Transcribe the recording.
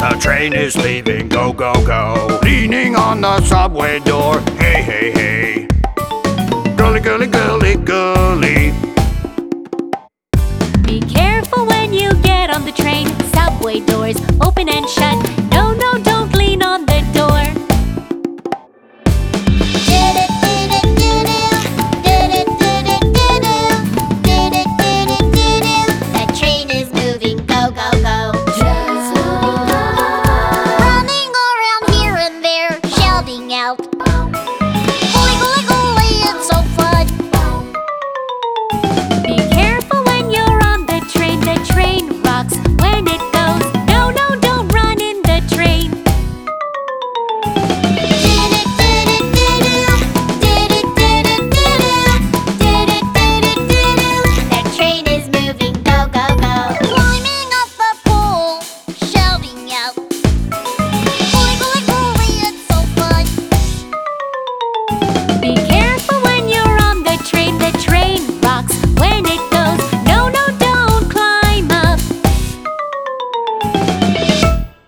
The train is leaving, go, go, go. Leaning on the subway door, hey, hey, hey. Gully, gully, gully, gully.